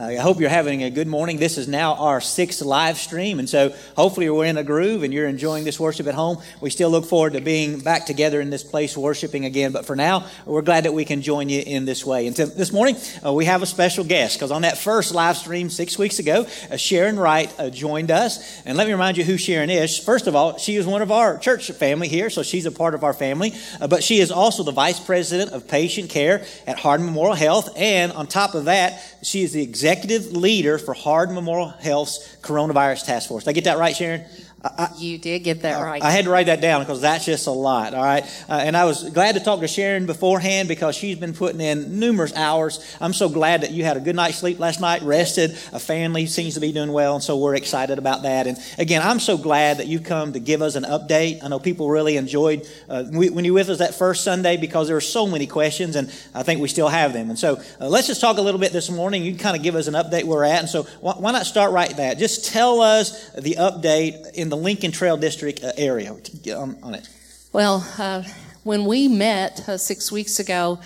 I hope you're having a good morning. This is now our sixth live stream, and so hopefully we're in a groove and you're enjoying this worship at home. We still look forward to being back together in this place worshiping again, but for now, we're glad that we can join you in this way. And so this morning, uh, we have a special guest because on that first live stream six weeks ago, uh, Sharon Wright uh, joined us. And let me remind you who Sharon is. First of all, she is one of our church family here, so she's a part of our family, uh, but she is also the vice president of patient care at Hardin Memorial Health. And on top of that, she is the executive leader for Hardin Memorial Health's coronavirus task force. Did I get that right, Sharon? I, you did get that right. I had to write that down because that's just a lot. All right. Uh, and I was glad to talk to Sharon beforehand because she's been putting in numerous hours. I'm so glad that you had a good night's sleep last night, rested. A family seems to be doing well. And so we're excited about that. And again, I'm so glad that you've come to give us an update. I know people really enjoyed uh, when you were with us that first Sunday because there were so many questions and I think we still have them. And so uh, let's just talk a little bit this morning. You kind of give us an update where we're at. And so why, why not start right there? Just tell us the update in the Lincoln Trail District uh, area. On, on it. Well, uh, when we met uh, six weeks ago,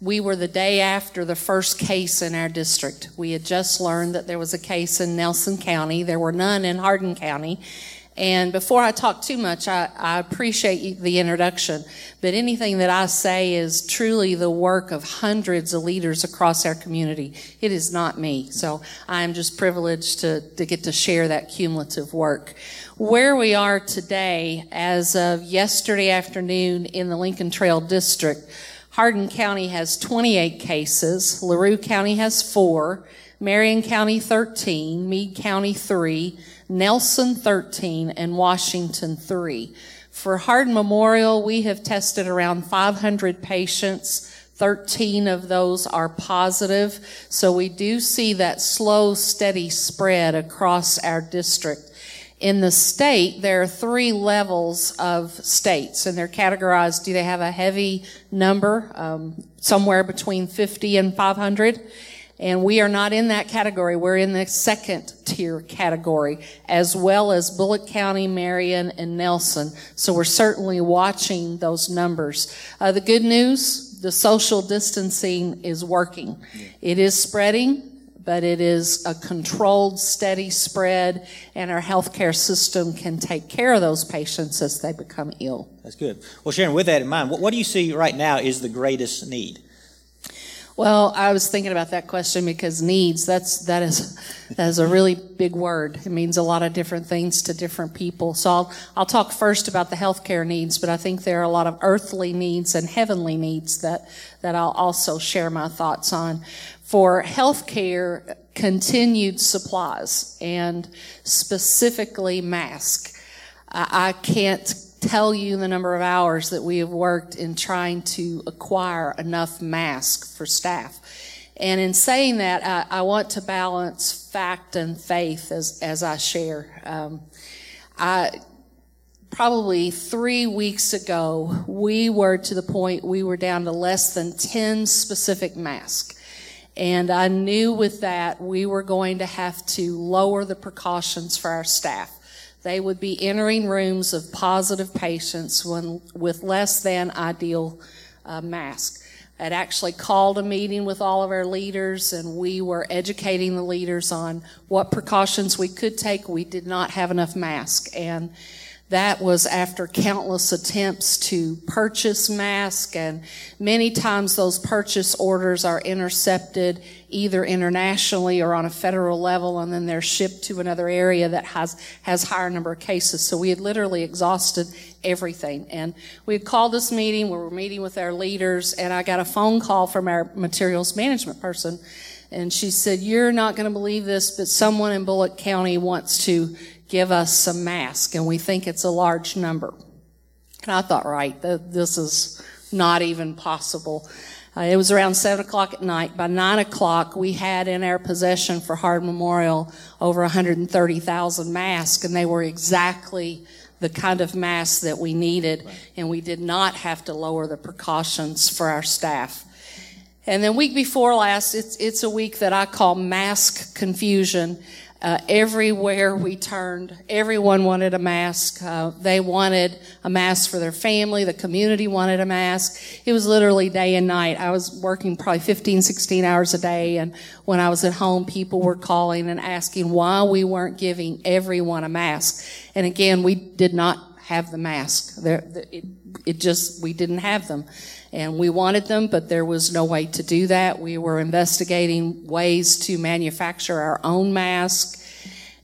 we were the day after the first case in our district. We had just learned that there was a case in Nelson County. There were none in Hardin County. And before I talk too much, I, I, appreciate the introduction, but anything that I say is truly the work of hundreds of leaders across our community. It is not me. So I am just privileged to, to get to share that cumulative work. Where we are today, as of yesterday afternoon in the Lincoln Trail District, Hardin County has 28 cases, LaRue County has four, Marion County 13, Meade County 3, Nelson 13, and Washington 3. For Hardin Memorial, we have tested around 500 patients. 13 of those are positive. So we do see that slow, steady spread across our district. In the state, there are three levels of states, and they're categorized. Do they have a heavy number, um, somewhere between 50 and 500? And we are not in that category. We're in the second tier category, as well as Bullitt County, Marion, and Nelson. So we're certainly watching those numbers. Uh, the good news, the social distancing is working. It is spreading, but it is a controlled, steady spread, and our healthcare system can take care of those patients as they become ill. That's good. Well, Sharon, with that in mind, what, what do you see right now is the greatest need? Well, I was thinking about that question because needs, that's, that is, that is a really big word. It means a lot of different things to different people. So I'll, I'll talk first about the healthcare needs, but I think there are a lot of earthly needs and heavenly needs that, that I'll also share my thoughts on. For healthcare, continued supplies and specifically mask. I, I can't tell you the number of hours that we have worked in trying to acquire enough masks for staff. And in saying that, I, I want to balance fact and faith as, as I share. Um, I, probably three weeks ago, we were to the point we were down to less than 10 specific masks. And I knew with that we were going to have to lower the precautions for our staff. They would be entering rooms of positive patients when, with less than ideal uh, mask. I'd actually called a meeting with all of our leaders and we were educating the leaders on what precautions we could take. We did not have enough masks and that was after countless attempts to purchase masks, and many times those purchase orders are intercepted either internationally or on a federal level, and then they're shipped to another area that has has higher number of cases. So we had literally exhausted everything, and we had called this meeting. We were meeting with our leaders, and I got a phone call from our materials management person. And she said, You're not going to believe this, but someone in Bullitt County wants to give us some masks, and we think it's a large number. And I thought, right, this is not even possible. Uh, it was around 7 o'clock at night. By 9 o'clock, we had in our possession for Hardin Memorial over 130,000 masks, and they were exactly the kind of masks that we needed, and we did not have to lower the precautions for our staff. And then week before last, it's, it's a week that I call mask confusion. Uh, everywhere we turned, everyone wanted a mask. Uh, they wanted a mask for their family. The community wanted a mask. It was literally day and night. I was working probably 15, 16 hours a day. And when I was at home, people were calling and asking why we weren't giving everyone a mask. And again, we did not have the mask. There, it, it just, we didn't have them. And we wanted them, but there was no way to do that. We were investigating ways to manufacture our own mask.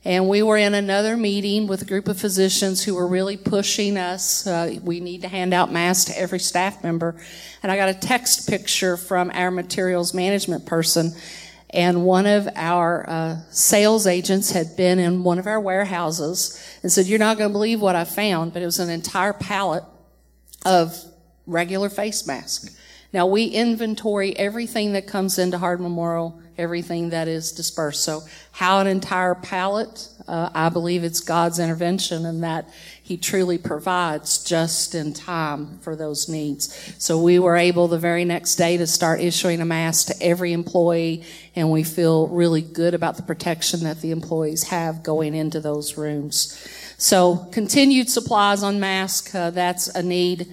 And we were in another meeting with a group of physicians who were really pushing us. Uh, we need to hand out masks to every staff member. And I got a text picture from our materials management person. And one of our uh, sales agents had been in one of our warehouses and said, You're not going to believe what I found. But it was an entire pallet of regular face mask. Now we inventory everything that comes into Hardin Memorial, everything that is dispersed. So how an entire pallet, uh, I believe it's God's intervention and that He truly provides just in time for those needs. So we were able the very next day to start issuing a mask to every employee and we feel really good about the protection that the employees have going into those rooms. So continued supplies on masks, uh, that's a need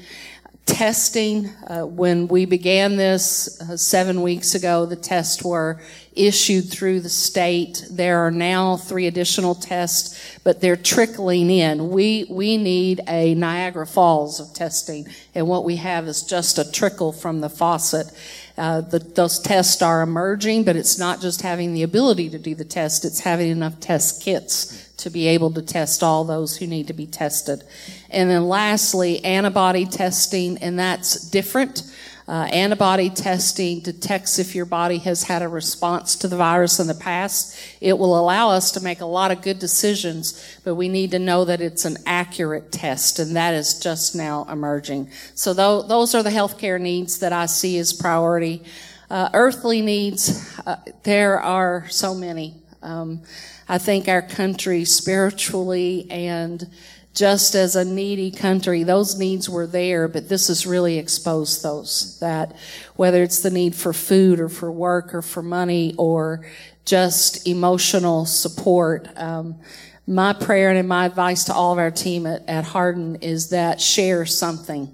testing. Uh, when we began this uh, seven weeks ago, the tests were issued through the state. There are now three additional tests, but they're trickling in. We, we need a Niagara Falls of testing, and what we have is just a trickle from the faucet. Uh, the, those tests are emerging, but it's not just having the ability to do the test, it's having enough test kits to be able to test all those who need to be tested. And then lastly, antibody testing, and that's different. Uh, antibody testing detects if your body has had a response to the virus in the past. It will allow us to make a lot of good decisions, but we need to know that it's an accurate test, and that is just now emerging. So th- those are the healthcare needs that I see as priority. Uh, earthly needs, uh, there are so many. Um, I think our country spiritually and just as a needy country, those needs were there, but this has really exposed those. That whether it's the need for food or for work or for money or just emotional support. Um, my prayer and my advice to all of our team at, at Hardin is that share something.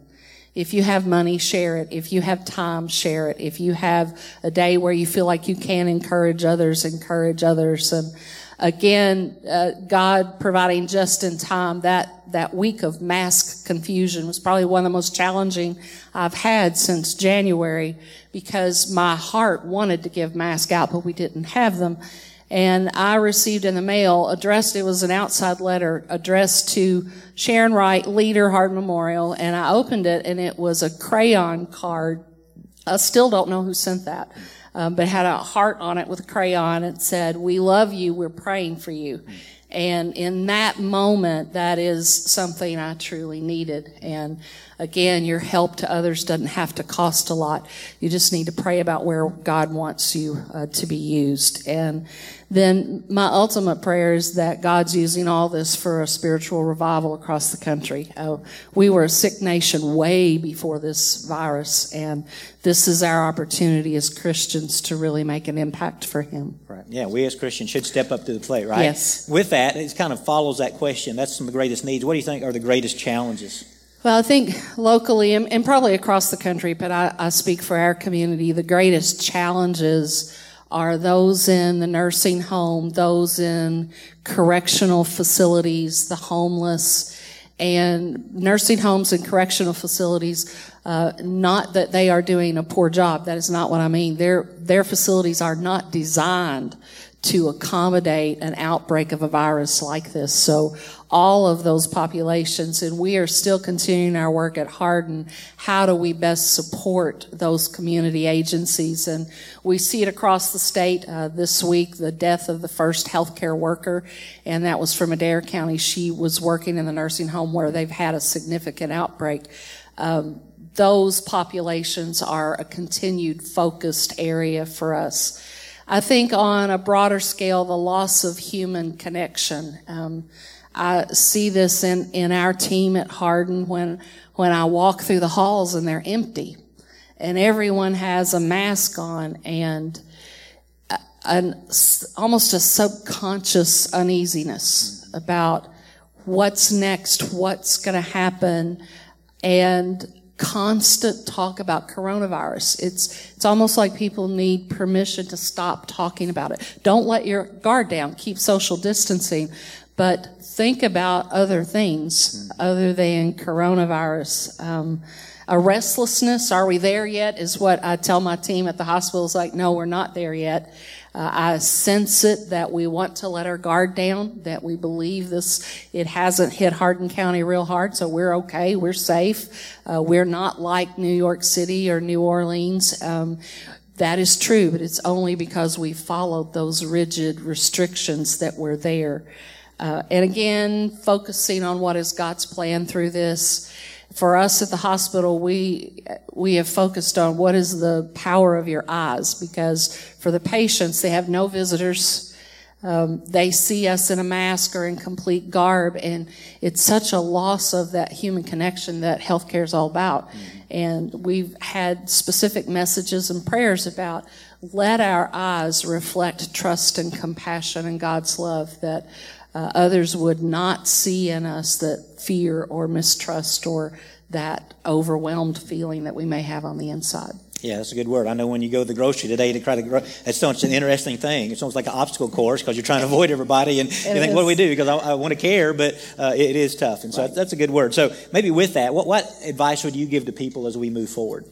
If you have money, share it. If you have time, share it. If you have a day where you feel like you can encourage others, encourage others. And again, uh, God providing just in time that that week of mask confusion was probably one of the most challenging I've had since January because my heart wanted to give masks out, but we didn't have them. And I received in the mail addressed, it was an outside letter addressed to Sharon Wright, leader, Hardin Memorial, and I opened it and it was a crayon card. I still don't know who sent that um, but had a heart on it with a crayon. It said, "We love you. We're praying for you." And in that moment, that is something I truly needed. And again, your help to others doesn't have to cost a lot. You just need to pray about where God wants you uh, to be used. And then my ultimate prayer is that God's using all this for a spiritual revival across the country. Uh, we were a sick nation way before this virus, and this is our opportunity as Christians to really make an impact for Him. Right. Yeah, we as Christians should step up to the plate, right? Yes. With that, it kind of follows that question. That's some of the greatest needs. What do you think are the greatest challenges? Well, I think locally and, and probably across the country, but I, I speak for our community, the greatest challenges are those in the nursing home, those in correctional facilities, the homeless, and nursing homes and correctional facilities. Uh, not that they are doing a poor job. That is not what I mean. Their their facilities are not designed to accommodate an outbreak of a virus like this. So all of those populations, and we are still continuing our work at Hardin. How do we best support those community agencies? And we see it across the state uh, this week, the death of the first healthcare worker, and that was from Adair County. She was working in the nursing home where they've had a significant outbreak. Um, those populations are a continued focused area for us. I think on a broader scale, the loss of human connection. Um, I see this in, in our team at Hardin when, when I walk through the halls and they're empty and everyone has a mask on and an almost a subconscious uneasiness about what's next, what's going to happen, and constant talk about coronavirus. It's it's almost like people need permission to stop talking about it. Don't let your guard down. Keep social distancing, but think about other things other than coronavirus. Um, a restlessness. Are we there yet? Is what I tell my team at the hospital. Is like, no, we're not there yet. Uh, I sense it that we want to let our guard down, that we believe this, it hasn't hit Hardin County real hard, so we're okay, we're safe. Uh, we're not like New York City or New Orleans. Um, that is true, but it's only because we followed those rigid restrictions that were there. Uh, and again, focusing on what is God's plan through this for us at the hospital, we we have focused on what is the power of your eyes because for the patients, they have no visitors. Um, they see us in a mask or in complete garb, and it's such a loss of that human connection that healthcare is all about. Mm-hmm. And we've had specific messages and prayers about let our eyes reflect trust and compassion and God's love that uh, others would not see in us that fear or mistrust or that overwhelmed feeling that we may have on the inside. Yeah, that's a good word. I know when you go to the grocery today to try to grow, it's such an interesting thing. It's almost like an obstacle course because you're trying to avoid everybody and you think, what do we do? Because I, I want to care, but uh, it is tough. And so right. that's a good word. So maybe with that, what, what advice would you give to people as we move forward?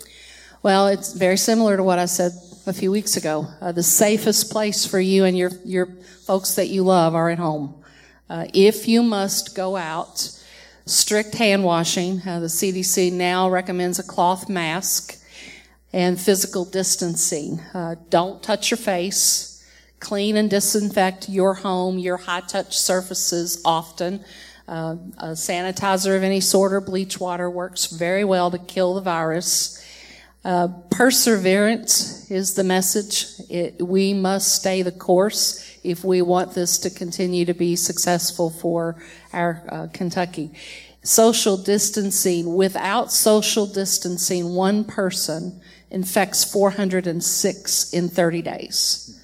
Well, it's very similar to what I said a few weeks ago. Uh, the safest place for you and your, your folks that you love are at home. Uh, if you must go out, strict hand washing. Uh, the CDC now recommends a cloth mask and physical distancing. Uh, don't touch your face. Clean and disinfect your home, your high touch surfaces often. Uh, a sanitizer of any sort or bleach water works very well to kill the virus. Uh, perseverance is the message. It, we must stay the course if we want this to continue to be successful for our uh, Kentucky. Social distancing, without social distancing, one person infects 406 in 30 days.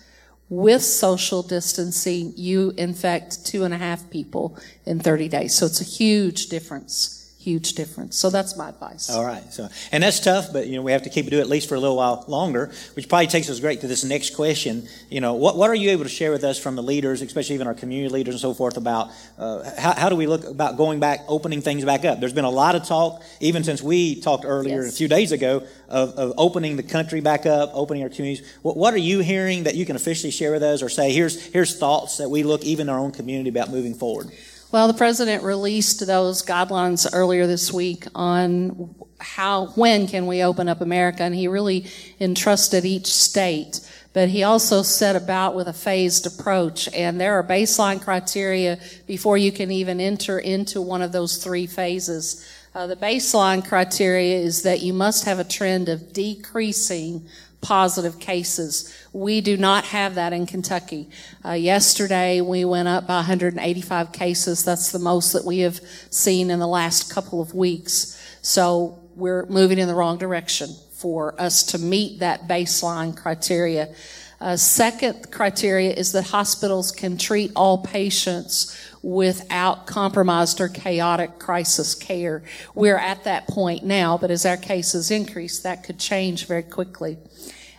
With social distancing, you infect two and a half people in 30 days. So it's a huge difference huge difference. So that's my advice. All right. So, and that's tough, but you know we have to keep it do at least for a little while longer, which probably takes us great to this next question. You know, what what are you able to share with us from the leaders, especially even our community leaders and so forth, about uh, how how do we look about going back, opening things back up? There's been a lot of talk, even since we talked earlier yes. a few days ago, of, of opening the country back up, opening our communities. What, what are you hearing that you can officially share with us, or say here's here's thoughts that we look even in our own community about moving forward? Well, the president released those guidelines earlier this week on how, when can we open up America, and he really entrusted each state. But he also set about with a phased approach, and there are baseline criteria before you can even enter into one of those three phases. Uh, the baseline criteria is that you must have a trend of decreasing positive cases. We do not have that in Kentucky. Uh, yesterday, we went up by 185 cases. That's the most that we have seen in the last couple of weeks. So we're moving in the wrong direction for us to meet that baseline criteria. Uh, second criteria is that hospitals can treat all patients without compromised or chaotic crisis care. We're at that point now, but as our cases increase, that could change very quickly.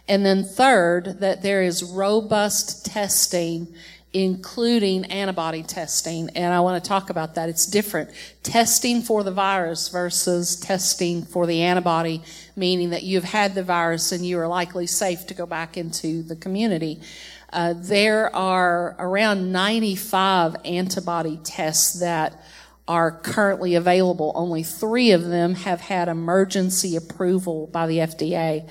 And then third, that there is robust testing, including antibody testing. And I want to talk about that. It's different. Testing for the virus versus testing for the antibody, meaning that you've had the virus and you are likely safe to go back into the community. Uh, there are around 95 antibody tests that are currently available. Only three of them have had emergency approval by the FDA.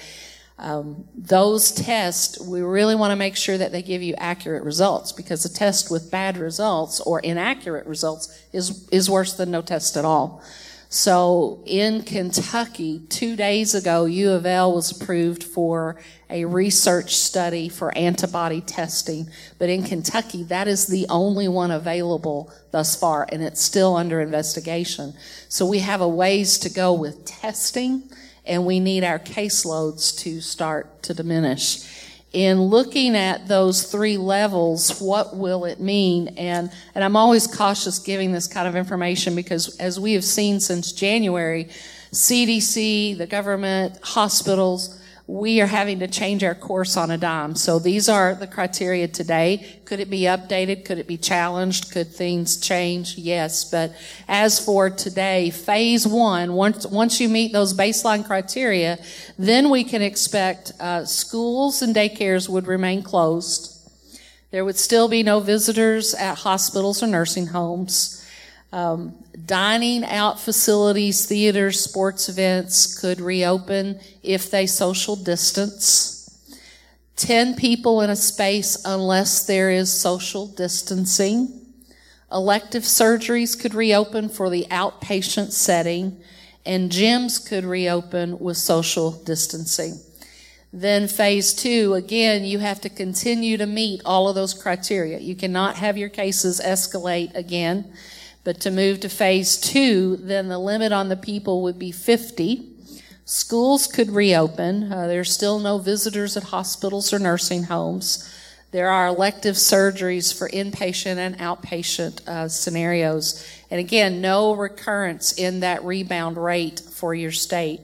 Um, those tests, we really want to make sure that they give you accurate results because a test with bad results or inaccurate results is, is worse than no test at all. So in Kentucky, two days ago, U of L was approved for a research study for antibody testing. But in Kentucky, that is the only one available thus far, and it's still under investigation. So we have a ways to go with testing, and we need our caseloads to start to diminish. in looking at those three levels, what will it mean? And, and I'm always cautious giving this kind of information because as we have seen since January, CDC, the government, hospitals, we are having to change our course on a dime. So these are the criteria today. Could it be updated? Could it be challenged? Could things change? Yes. But as for today, phase one, once, once you meet those baseline criteria, then we can expect uh, schools and daycares would remain closed. There would still be no visitors at hospitals or nursing homes. Um, dining out facilities, theaters, sports events could reopen if they social distance. 10 people in a space unless there is social distancing. Elective surgeries could reopen for the outpatient setting, and gyms could reopen with social distancing. Then phase two, again, you have to continue to meet all of those criteria. You cannot have your cases escalate again. But to move to phase two, then the limit on the people would be 50. Schools could reopen. Uh, there's still no visitors at hospitals or nursing homes. There are elective surgeries for inpatient and outpatient uh, scenarios. And again, no recurrence in that rebound rate for your state.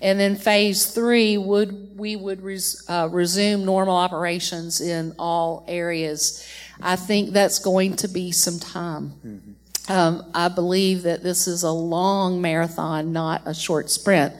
And then phase three would we would res, uh, resume normal operations in all areas. I think that's going to be some time. Mm-hmm. Um, I believe that this is a long marathon, not a short sprint.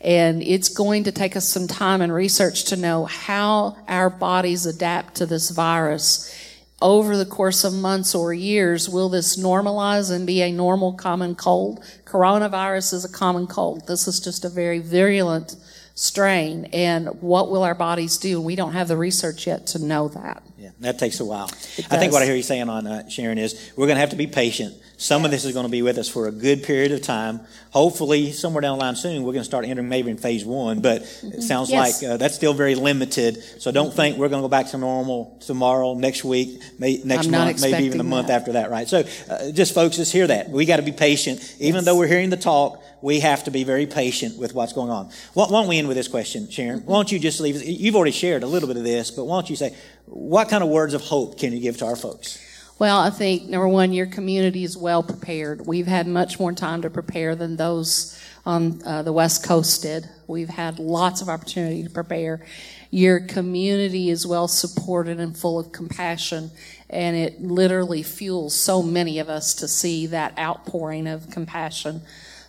And it's going to take us some time and research to know how our bodies adapt to this virus. Over the course of months or years, will this normalize and be a normal common cold? Coronavirus is a common cold. This is just a very virulent strain. And what will our bodies do? We don't have the research yet to know that. Yeah, that takes a while. I think what I hear you saying on uh, Sharon is we're going to have to be patient. Some of this is going to be with us for a good period of time. Hopefully, somewhere down the line soon, we're going to start entering maybe in phase one, but mm-hmm. it sounds yes. like uh, that's still very limited. So don't think we're going to go back to normal tomorrow, next week, may, next month, maybe even the month that. after that, right? So uh, just folks, just hear that. We got to be patient. Even yes. though we're hearing the talk, we have to be very patient with what's going on. Why don't we end with this question, Sharon? Why don't you just leave? You've already shared a little bit of this, but why don't you say, what kind of words of hope can you give to our folks? Well, I think number one, your community is well prepared. We've had much more time to prepare than those on uh, the West Coast did. We've had lots of opportunity to prepare. Your community is well supported and full of compassion, and it literally fuels so many of us to see that outpouring of compassion.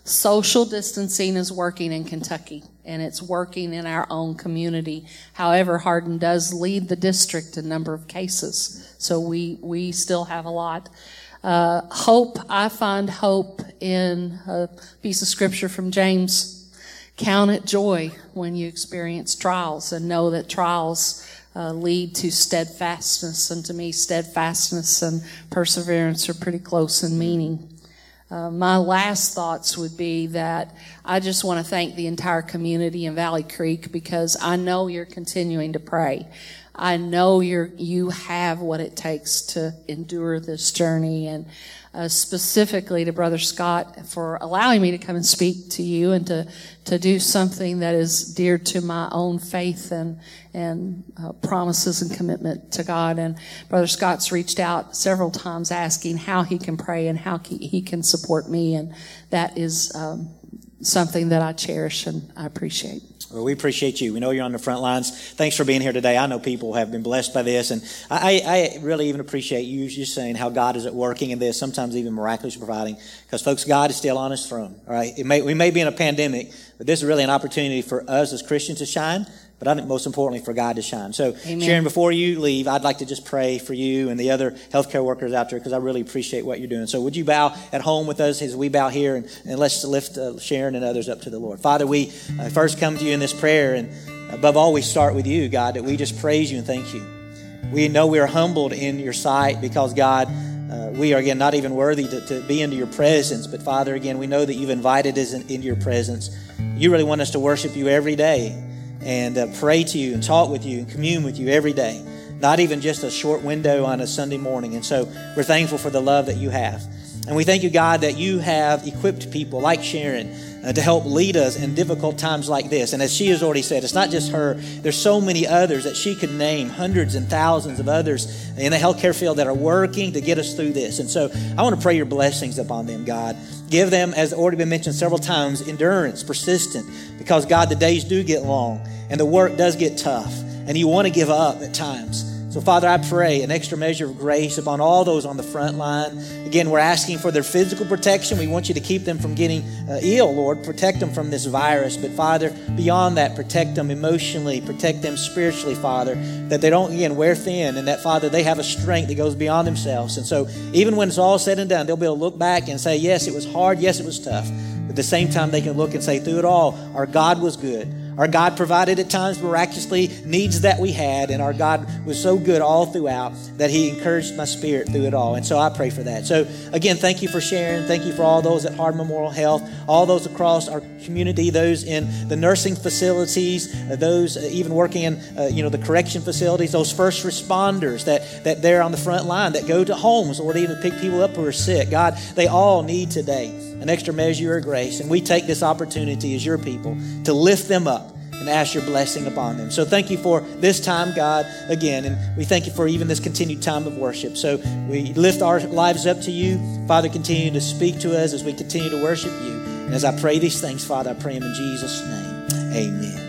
Social distancing is working in Kentucky and it's working in our own community. However, Hardin does lead the district in number of cases, so we, we still have a lot. Uh, hope, I find hope in a piece of scripture from James. Count it joy when you experience trials and know that trials uh, lead to steadfastness. And to me, steadfastness and perseverance are pretty close in meaning. Uh, my last thoughts would be that I just want to thank the entire community in Valley Creek because I know you're continuing to pray. I know you're, you have what it takes to endure this journey and uh, specifically to Brother Scott for allowing me to come and speak to you and to, to do something that is dear to my own faith and, and uh, promises and commitment to God. And Brother Scott's reached out several times asking how he can pray and how he can support me. And that is um, something that I cherish and I appreciate. Well, we appreciate you. We know you're on the front lines. Thanks for being here today. I know people have been blessed by this, and I, I really even appreciate you just saying how God is at working in this, sometimes even miraculously providing. Because, folks, God is still on His throne. All right, it may, we may be in a pandemic, but this is really an opportunity for us as Christians to shine but I think most importantly for God to shine. So, Amen. Sharon, before you leave, I'd like to just pray for you and the other healthcare workers out there because I really appreciate what you're doing. So, would you bow at home with us as we bow here and, and let's lift uh, Sharon and others up to the Lord? Father, we uh, first come to you in this prayer, and above all, we start with you, God, that we just praise you and thank you. We know we are humbled in your sight because, God, uh, we are again not even worthy to, to, be into your presence, but Father, again, we know that you've invited us in, into your presence. You really want us to worship you every day and uh, pray to you and talk with you and commune with you every day, not even just a short window on a Sunday morning. And so we're thankful for the love that you have. And we thank you, God, that you have equipped people like Sharon uh, to help lead us in difficult times like this. And as she has already said, it's not just her, there's so many others that she could name, hundreds and thousands of others in the healthcare field that are working to get us through this. And so I want to pray your blessings upon them, God. Give them, as already been mentioned several times, endurance, persistent, because God, the days do get long and the work does get tough, and you want to give up at times. So, Father, I pray an extra measure of grace upon all those on the front line. Again, we're asking for their physical protection. We want you to keep them from getting uh, ill, Lord. Protect them from this virus. But, Father, beyond that, protect them emotionally, protect them spiritually, Father, that they don't, again, wear thin, and that, Father, they have a strength that goes beyond themselves. And so, even when it's all said and done, they'll be able to look back and say, yes, it was hard, yes, it was tough. But at the same time, they can look and say, through it all, our God was good. Our God provided at times miraculously needs that we had, and our God was so good all throughout that He encouraged my spirit through it all. And so I pray for that. So again, thank you for sharing. Thank you for all those at Hardin Memorial Health, all those across our community, those in the nursing facilities, uh, those uh, even working in uh, you know the correction facilities, those first responders that that they're on the front line that go to homes or even pick people up who are sick. God, they all need today an extra measure of grace. And we take this opportunity as your people to lift them up and ask your blessing upon them. So thank you for this time, God, again. And we thank you for even this continued time of worship. So we lift our lives up to you. Father, continue to speak to us as we continue to worship you. And as I pray these things, Father, I pray them in Jesus' name. Amen.